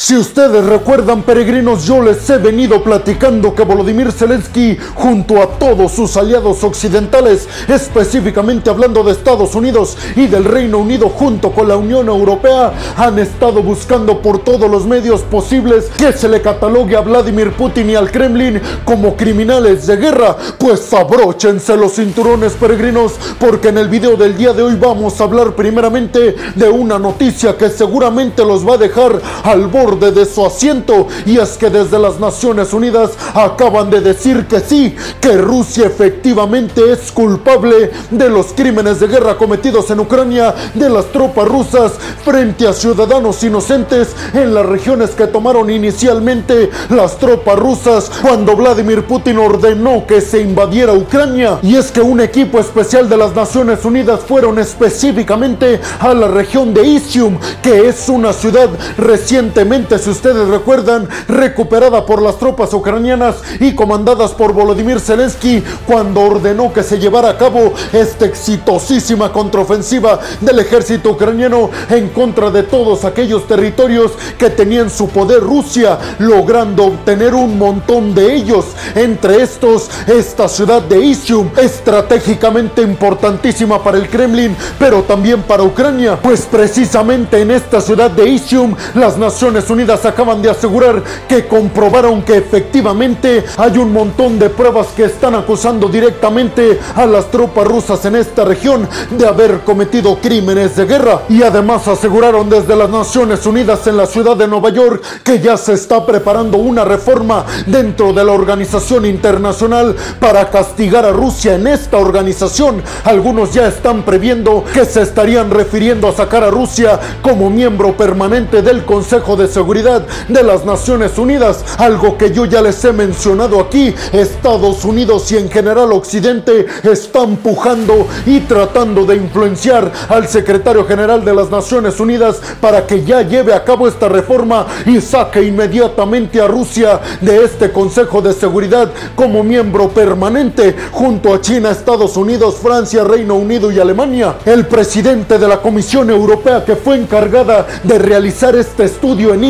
Si ustedes recuerdan, peregrinos, yo les he venido platicando que Volodymyr Zelensky, junto a todos sus aliados occidentales, específicamente hablando de Estados Unidos y del Reino Unido junto con la Unión Europea, han estado buscando por todos los medios posibles que se le catalogue a Vladimir Putin y al Kremlin como criminales de guerra. Pues abróchense los cinturones, peregrinos, porque en el video del día de hoy vamos a hablar primeramente de una noticia que seguramente los va a dejar al borde de su asiento. Y es que desde las Naciones Unidas acaban de decir que sí, que Rusia efectivamente es culpable de los crímenes de guerra cometidos en Ucrania de las tropas rusas frente a ciudadanos inocentes en las regiones que tomaron inicialmente las tropas rusas cuando Vladimir Putin ordenó que se invadiera Ucrania. Y es que un equipo especial de las Naciones Unidas fueron específicamente a la región de Isium, que es una ciudad recientemente si ustedes recuerdan, recuperada por las tropas ucranianas y comandadas por Volodymyr Zelensky cuando ordenó que se llevara a cabo esta exitosísima contraofensiva del ejército ucraniano en contra de todos aquellos territorios que tenía en su poder Rusia, logrando obtener un montón de ellos, entre estos esta ciudad de Isium, estratégicamente importantísima para el Kremlin, pero también para Ucrania, pues precisamente en esta ciudad de Isium las naciones Unidas acaban de asegurar que comprobaron que efectivamente hay un montón de pruebas que están acusando directamente a las tropas rusas en esta región de haber cometido crímenes de guerra. Y además aseguraron desde las Naciones Unidas en la ciudad de Nueva York que ya se está preparando una reforma dentro de la organización internacional para castigar a Rusia en esta organización. Algunos ya están previendo que se estarían refiriendo a sacar a Rusia como miembro permanente del Consejo de Seguridad de las Naciones Unidas, algo que yo ya les he mencionado aquí. Estados Unidos y en general Occidente están pujando y tratando de influenciar al secretario general de las Naciones Unidas para que ya lleve a cabo esta reforma y saque inmediatamente a Rusia de este Consejo de Seguridad como miembro permanente junto a China, Estados Unidos, Francia, Reino Unido y Alemania. El presidente de la Comisión Europea que fue encargada de realizar este estudio en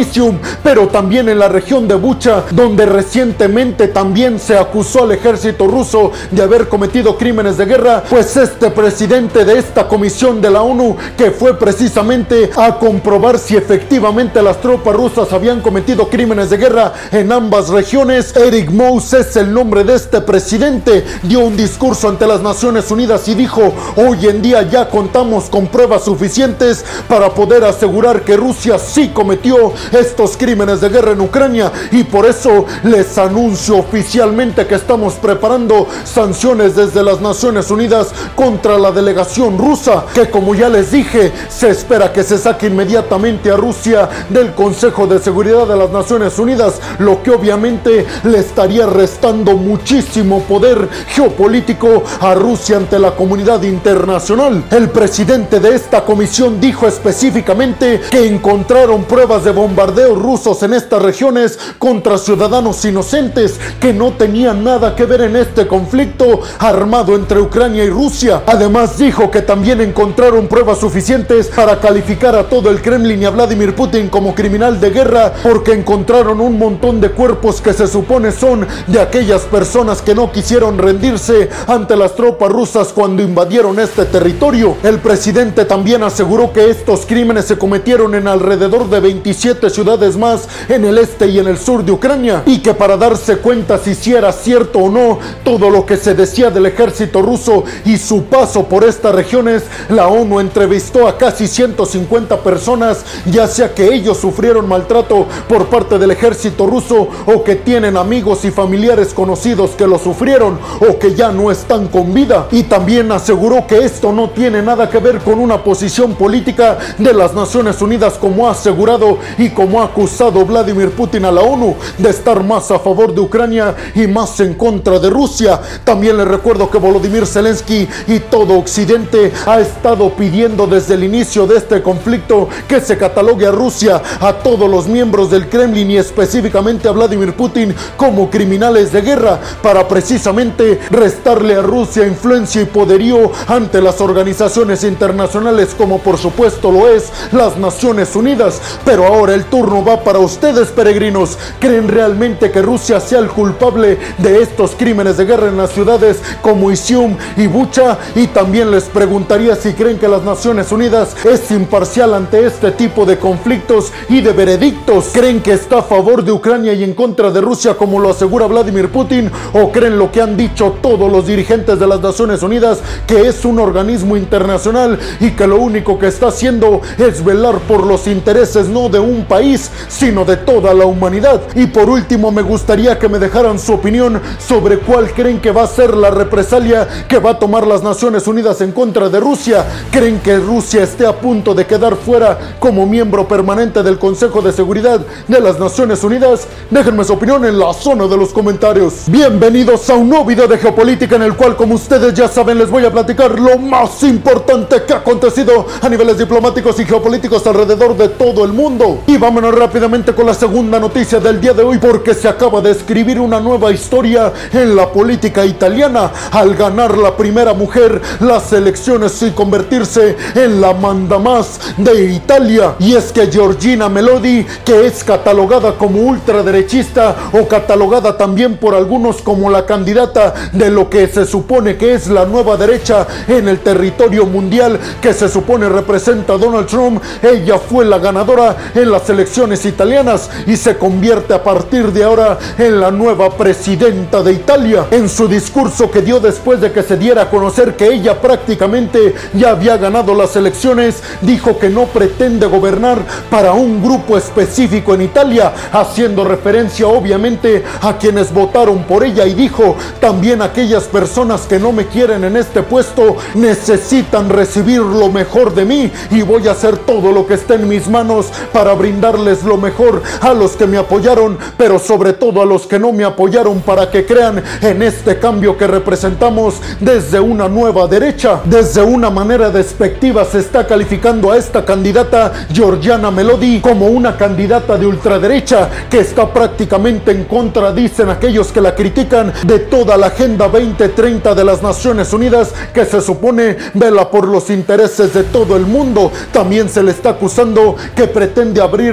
pero también en la región de Bucha, donde recientemente también se acusó al ejército ruso de haber cometido crímenes de guerra, pues este presidente de esta comisión de la ONU, que fue precisamente a comprobar si efectivamente las tropas rusas habían cometido crímenes de guerra en ambas regiones, Eric Mous es el nombre de este presidente, dio un discurso ante las Naciones Unidas y dijo, hoy en día ya contamos con pruebas suficientes para poder asegurar que Rusia sí cometió estos crímenes de guerra en Ucrania y por eso les anuncio oficialmente que estamos preparando sanciones desde las Naciones Unidas contra la delegación rusa, que como ya les dije, se espera que se saque inmediatamente a Rusia del Consejo de Seguridad de las Naciones Unidas, lo que obviamente le estaría restando muchísimo poder geopolítico a Rusia ante la comunidad internacional. El presidente de esta comisión dijo específicamente que encontraron pruebas de bombardeo rusos en estas regiones contra ciudadanos inocentes que no tenían nada que ver en este conflicto armado entre Ucrania y Rusia. Además dijo que también encontraron pruebas suficientes para calificar a todo el Kremlin y a Vladimir Putin como criminal de guerra porque encontraron un montón de cuerpos que se supone son de aquellas personas que no quisieron rendirse ante las tropas rusas cuando invadieron este territorio. El presidente también aseguró que estos crímenes se cometieron en alrededor de 27 ciudades más en el este y en el sur de Ucrania y que para darse cuenta si, era cierto o no todo lo que se decía del ejército ruso y su paso por estas regiones, la ONU entrevistó a casi 150 personas, ya sea que ellos sufrieron maltrato por parte del ejército ruso o que tienen amigos y familiares conocidos que lo sufrieron o que ya no están con vida. Y también aseguró que esto no tiene nada que ver con una posición política de las Naciones Unidas como ha asegurado y como ha acusado Vladimir Putin a la ONU de estar más a favor de Ucrania y más en contra de Rusia. También le recuerdo que Volodymyr Zelensky y todo Occidente ha estado pidiendo desde el inicio de este conflicto que se catalogue a Rusia, a todos los miembros del Kremlin y específicamente a Vladimir Putin como criminales de guerra para precisamente restarle a Rusia influencia y poderío ante las organizaciones internacionales como por supuesto lo es las Naciones Unidas. Pero ahora el turno va para ustedes, peregrinos. ¿Creen realmente que Rusia sea el culpable de estos crímenes de guerra en las ciudades como Isium y Bucha? Y también les preguntaría si creen que las Naciones Unidas es imparcial ante este tipo de conflictos y de veredictos. ¿Creen que está a favor de Ucrania y en contra de Rusia como lo asegura Vladimir Putin? ¿O creen lo que han dicho todos los dirigentes de las Naciones Unidas, que es un organismo internacional y que lo único que está haciendo es velar por los intereses no de un país, sino de toda la humanidad? Y por último, me gustaría que me dejaran su opinión sobre cuál creen que va a ser la represalia que va a tomar las Naciones Unidas en contra de Rusia. ¿Creen que Rusia esté a punto de quedar fuera como miembro permanente del Consejo de Seguridad de las Naciones Unidas? Déjenme su opinión en la zona de los comentarios. Bienvenidos a un nuevo video de geopolítica en el cual, como ustedes ya saben, les voy a platicar lo más importante que ha acontecido a niveles diplomáticos y geopolíticos alrededor de todo el mundo. Vámonos rápidamente con la segunda noticia del día de hoy porque se acaba de escribir una nueva historia en la política italiana al ganar la primera mujer las elecciones y convertirse en la mandamás de Italia. Y es que Georgina Melodi, que es catalogada como ultraderechista o catalogada también por algunos como la candidata de lo que se supone que es la nueva derecha en el territorio mundial que se supone representa Donald Trump, ella fue la ganadora en las elecciones italianas y se convierte a partir de ahora en la nueva presidenta de Italia. En su discurso que dio después de que se diera a conocer que ella prácticamente ya había ganado las elecciones, dijo que no pretende gobernar para un grupo específico en Italia, haciendo referencia obviamente a quienes votaron por ella y dijo, también aquellas personas que no me quieren en este puesto necesitan recibir lo mejor de mí y voy a hacer todo lo que esté en mis manos para brindarles lo mejor a los que me apoyaron, pero sobre todo a los que no me apoyaron para que crean en este cambio que representamos desde una nueva derecha. Desde una manera despectiva se está calificando a esta candidata Georgiana Melody como una candidata de ultraderecha que está prácticamente en contra, dicen aquellos que la critican, de toda la Agenda 2030 de las Naciones Unidas que se supone vela por los intereses de todo el mundo. También se le está acusando que pretende abrirle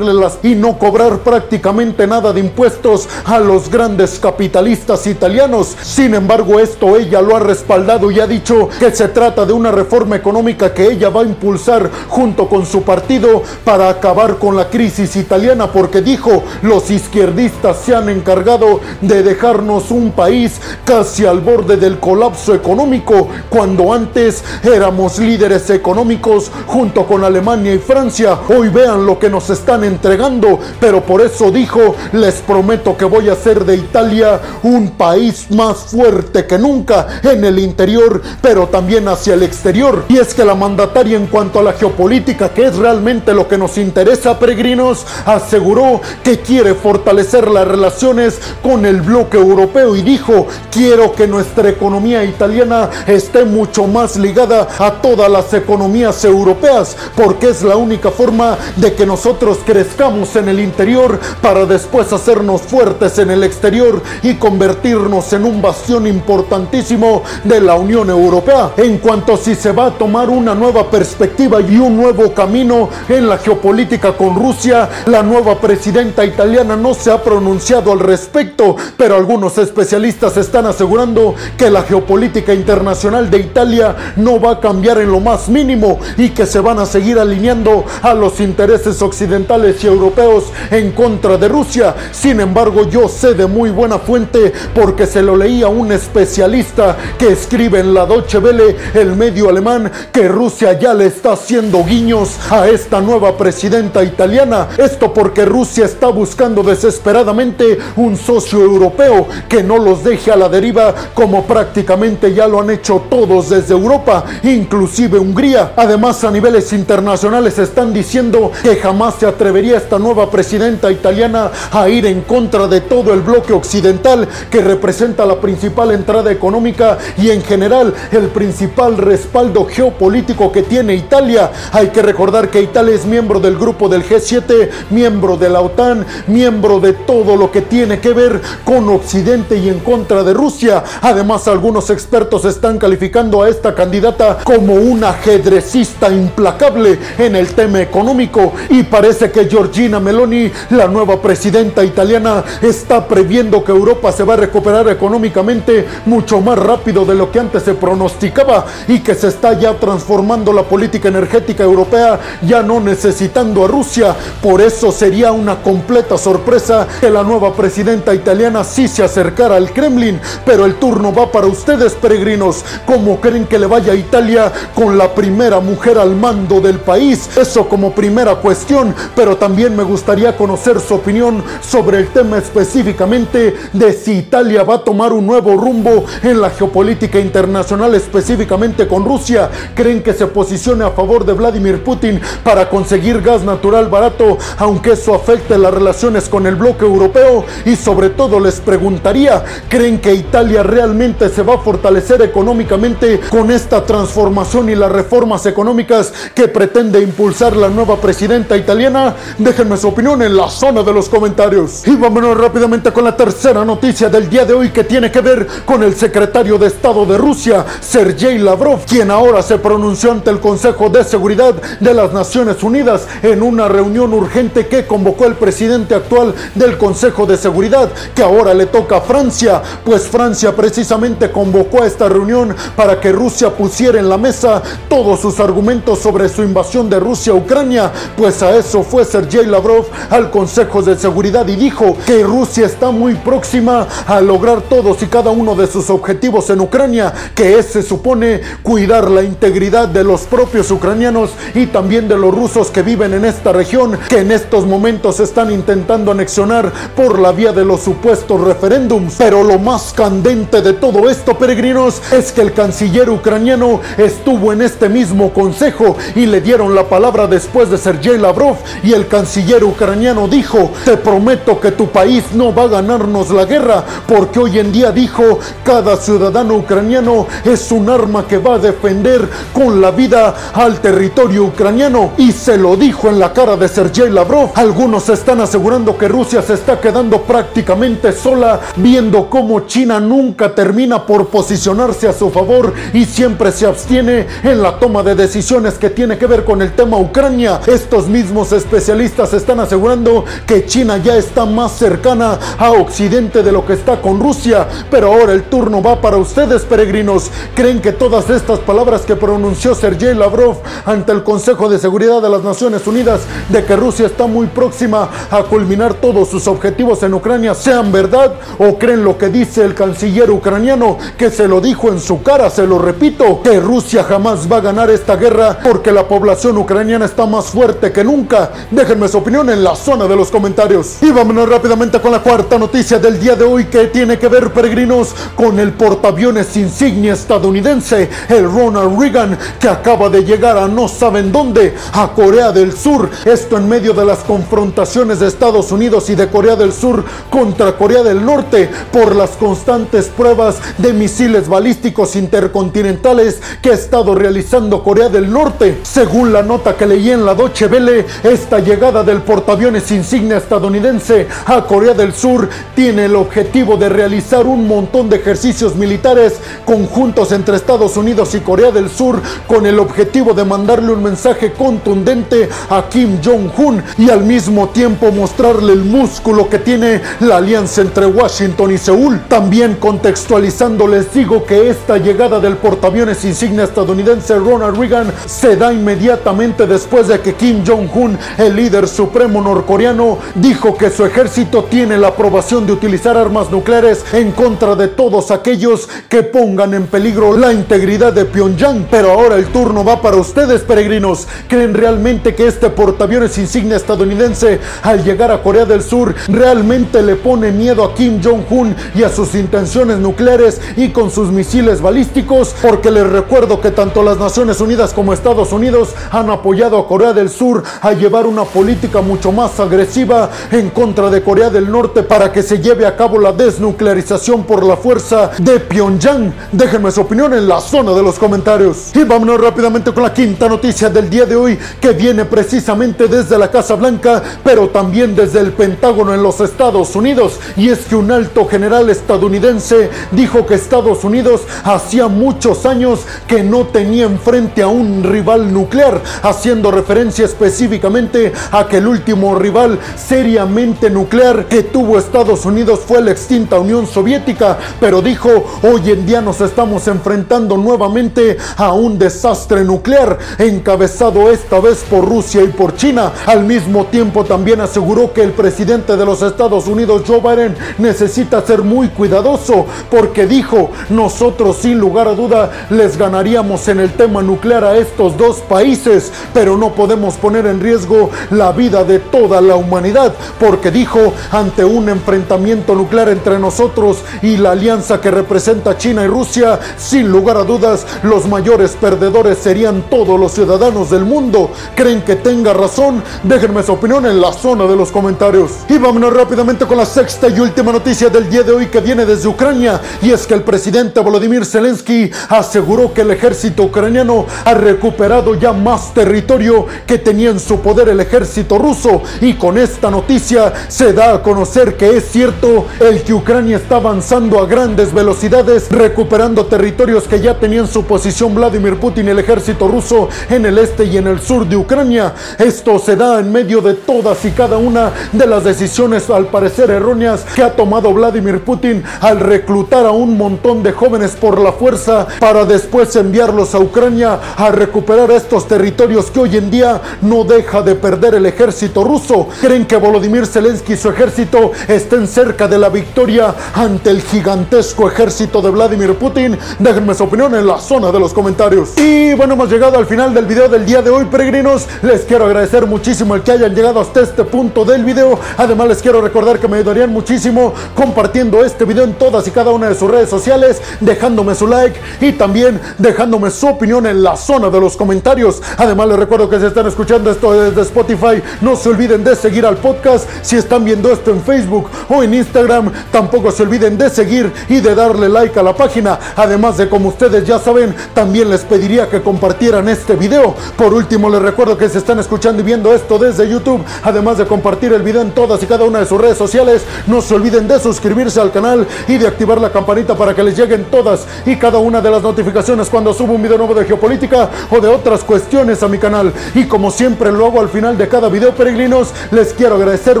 y no cobrar prácticamente nada de impuestos a los grandes capitalistas italianos. Sin embargo, esto ella lo ha respaldado y ha dicho que se trata de una reforma económica que ella va a impulsar junto con su partido para acabar con la crisis italiana porque dijo los izquierdistas se han encargado de dejarnos un país casi al borde del colapso económico cuando antes éramos líderes económicos junto con Alemania y Francia. Hoy vean lo que nos están entregando, pero por eso dijo, les prometo que voy a hacer de Italia un país más fuerte que nunca en el interior, pero también hacia el exterior. Y es que la mandataria en cuanto a la geopolítica, que es realmente lo que nos interesa, peregrinos, aseguró que quiere fortalecer las relaciones con el bloque europeo y dijo, quiero que nuestra economía italiana esté mucho más ligada a todas las economías europeas, porque es la única forma de que nosotros crezcamos en el interior para después hacernos fuertes en el exterior y convertirnos en un bastión importantísimo de la Unión Europea. En cuanto a si se va a tomar una nueva perspectiva y un nuevo camino en la geopolítica con Rusia, la nueva presidenta italiana no se ha pronunciado al respecto, pero algunos especialistas están asegurando que la geopolítica internacional de Italia no va a cambiar en lo más mínimo y que se van a seguir alineando a los intereses occidentales y europeos en contra de Rusia. Sin embargo, yo sé de muy buena fuente porque se lo leí a un especialista que escribe en la Deutsche Welle, el medio alemán, que Rusia ya le está haciendo guiños a esta nueva presidenta italiana. Esto porque Rusia está buscando desesperadamente un socio europeo que no los deje a la deriva como prácticamente ya lo han hecho todos desde Europa, inclusive Hungría. Además, a niveles internacionales están diciendo que jamás se atrevería esta nueva presidenta italiana a ir en contra de todo el bloque occidental que representa la principal entrada económica y en general el principal respaldo geopolítico que tiene Italia. Hay que recordar que Italia es miembro del grupo del G7, miembro de la OTAN, miembro de todo lo que tiene que ver con Occidente y en contra de Rusia. Además, algunos expertos están calificando a esta candidata como una ajedrecista implacable en el tema económico y parece que Giorgina Meloni, la nueva presidenta italiana, está previendo que Europa se va a recuperar económicamente mucho más rápido de lo que antes se pronosticaba y que se está ya transformando la política energética europea, ya no necesitando a Rusia. Por eso sería una completa sorpresa que la nueva presidenta italiana sí se acercara al Kremlin. Pero el turno va para ustedes, peregrinos. ¿Cómo creen que le vaya a Italia con la primera mujer al mando del país? Eso como primera cuestión, pero también me gustaría conocer su opinión sobre el tema específicamente de si Italia va a tomar un nuevo rumbo en la geopolítica internacional, específicamente con Rusia. ¿Creen que se posicione a favor de Vladimir Putin para conseguir gas natural barato, aunque eso afecte las relaciones con el bloque europeo? Y sobre todo les preguntaría, ¿creen que Italia realmente se va a fortalecer económicamente con esta transformación y las reformas económicas que pretende impulsar la nueva presidenta italiana? Déjenme su opinión en la zona de los comentarios. Y vámonos rápidamente con la tercera noticia del día de hoy que tiene que ver con el secretario de Estado de Rusia, Sergei Lavrov, quien ahora se pronunció ante el Consejo de Seguridad de las Naciones Unidas en una reunión urgente que convocó el presidente actual del Consejo de Seguridad, que ahora le toca a Francia, pues Francia precisamente convocó a esta reunión para que Rusia pusiera en la mesa todos sus argumentos sobre su invasión de Rusia a Ucrania, pues a eso fue Sergei Lavrov al Consejo de Seguridad y dijo que Rusia está muy próxima a lograr todos y cada uno de sus objetivos en Ucrania, que es, se supone cuidar la integridad de los propios ucranianos y también de los rusos que viven en esta región, que en estos momentos están intentando anexionar por la vía de los supuestos referéndums. Pero lo más candente de todo esto, peregrinos, es que el canciller ucraniano estuvo en este mismo consejo y le dieron la palabra después de Sergei Lavrov y el canciller ucraniano dijo, te prometo que tu país no va a ganarnos la guerra, porque hoy en día dijo, cada ciudadano ucraniano es un arma que va a defender con la vida al territorio ucraniano y se lo dijo en la cara de Sergei Lavrov. Algunos están asegurando que Rusia se está quedando prácticamente sola viendo cómo China nunca termina por posicionarse a su favor y siempre se abstiene en la toma de decisiones que tiene que ver con el tema Ucrania. Estos mismos especialistas están asegurando que China ya está más cercana a Occidente de lo que está con Rusia. Pero ahora el turno va para ustedes, peregrinos. ¿Creen que todas estas palabras que pronunció Sergei Lavrov ante el Consejo de Seguridad de las Naciones Unidas de que Rusia está muy próxima a culminar todos sus objetivos en Ucrania sean verdad? ¿O creen lo que dice el canciller ucraniano que se lo dijo en su cara, se lo repito, que Rusia jamás va a ganar esta guerra porque la población ucraniana está más fuerte que nunca? Déjenme su opinión en la zona de los comentarios. Y vámonos rápidamente con la cuarta noticia del día de hoy que tiene que ver, peregrinos, con el portaaviones insignia estadounidense, el Ronald Reagan, que acaba de llegar a no saben dónde, a Corea del Sur. Esto en medio de las confrontaciones de Estados Unidos y de Corea del Sur contra Corea del Norte por las constantes pruebas de misiles balísticos intercontinentales que ha estado realizando Corea del Norte. Según la nota que leí en la Deutsche Welle, esta llegada del portaaviones insignia estadounidense a Corea del Sur tiene el objetivo de realizar un montón de ejercicios militares conjuntos entre Estados Unidos y Corea del Sur con el objetivo de mandarle un mensaje contundente a Kim Jong-un y al mismo tiempo mostrarle el músculo que tiene la alianza entre Washington y Seúl. También contextualizando les digo que esta llegada del portaaviones insignia estadounidense Ronald Reagan se da inmediatamente después de que Kim Jong-un, el líder supremo norcoreano, dijo que su ejército tiene la aprobación de utilizar armas nucleares en contra de todos aquellos que pongan en peligro la integridad de Pyongyang. Pero ahora el turno va para ustedes, peregrinos. ¿Creen realmente que este portaaviones insignia estadounidense, al llegar a Corea del Sur, realmente le pone miedo a Kim Jong-un y a sus intenciones nucleares y con sus misiles balísticos? Porque les recuerdo que tanto las Naciones Unidas como Estados Unidos han apoyado a Corea del Sur a llevar una política mucho más agresiva en contra de Corea del Norte para que se lleve a cabo la desnuclearización por la fuerza de Pyongyang. Déjenme su opinión en la zona de los comentarios. Y vámonos rápidamente con la quinta noticia del día de hoy que viene precisamente desde la Casa Blanca, pero también desde el Pentágono en los Estados Unidos. Y es que un alto general estadounidense dijo que Estados Unidos hacía muchos años que no tenía enfrente a un rival nuclear, haciendo referencia específicamente referente a que el último rival seriamente nuclear que tuvo Estados Unidos fue la extinta Unión Soviética, pero dijo, hoy en día nos estamos enfrentando nuevamente a un desastre nuclear, encabezado esta vez por Rusia y por China. Al mismo tiempo también aseguró que el presidente de los Estados Unidos, Joe Biden, necesita ser muy cuidadoso porque dijo, nosotros sin lugar a duda les ganaríamos en el tema nuclear a estos dos países, pero no podemos poner en riesgo la vida de toda la humanidad, porque dijo, ante un enfrentamiento nuclear entre nosotros y la alianza que representa China y Rusia, sin lugar a dudas, los mayores perdedores serían todos los ciudadanos del mundo. ¿Creen que tenga razón? Déjenme su opinión en la zona de los comentarios. Y vámonos rápidamente con la sexta y última noticia del día de hoy que viene desde Ucrania, y es que el presidente Volodymyr Zelensky aseguró que el ejército ucraniano ha recuperado ya más territorio que tenía en su poder el ejército ruso, y con esta noticia se da a conocer que es cierto el que Ucrania está avanzando a grandes velocidades, recuperando territorios que ya tenía en su posición Vladimir Putin y el ejército ruso en el este y en el sur de Ucrania. Esto se da en medio de todas y cada una de las decisiones al parecer erróneas que ha tomado Vladimir Putin al reclutar a un montón de jóvenes por la fuerza para después enviarlos a Ucrania a recuperar estos territorios que hoy en día no deja de perder el ejército ruso. ¿Creen que Volodymyr Zelensky y su ejército estén cerca de la victoria ante el gigantesco ejército de Vladimir Putin? Déjenme su opinión en la zona de los comentarios. Y bueno, hemos llegado al final del video del día de hoy, peregrinos. Les quiero agradecer muchísimo el que hayan llegado hasta este punto del video. Además, les quiero recordar que me ayudarían muchísimo compartiendo este video en todas y cada una de sus redes sociales, dejándome su like y también dejándome su opinión en la zona de los comentarios. Además, les recuerdo que si están escuchando esto desde Spotify, no se olviden de seguir al podcast. Si están viendo esto en Facebook o en Instagram, tampoco se olviden de seguir y de darle like a la página. Además de como ustedes ya saben, también les pediría que compartieran este video. Por último, les recuerdo que si están escuchando y viendo esto desde YouTube, además de compartir el video en todas y cada una de sus redes sociales, no se olviden de suscribirse al canal y de activar la campanita para que les lleguen todas y cada una de las notificaciones cuando subo un video nuevo de geopolítica o de otras cuestiones a mi canal. Y como siempre lo hago al final de cada video, peregrinos, les quiero agradecer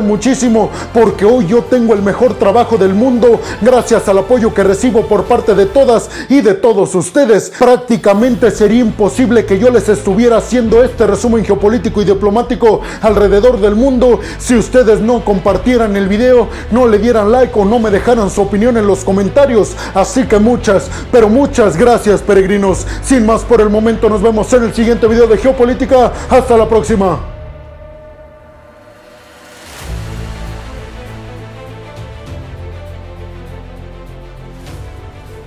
muchísimo porque hoy yo tengo el mejor trabajo del mundo gracias al apoyo que recibo por parte de todas y de todos ustedes. Prácticamente sería imposible que yo les estuviera haciendo este resumen geopolítico y diplomático alrededor del mundo si ustedes no compartieran el video, no le dieran like o no me dejaran su opinión en los comentarios. Así que muchas, pero muchas gracias peregrinos. Sin más por el momento nos vemos en el siguiente video de geopolítica. Hasta la próxima.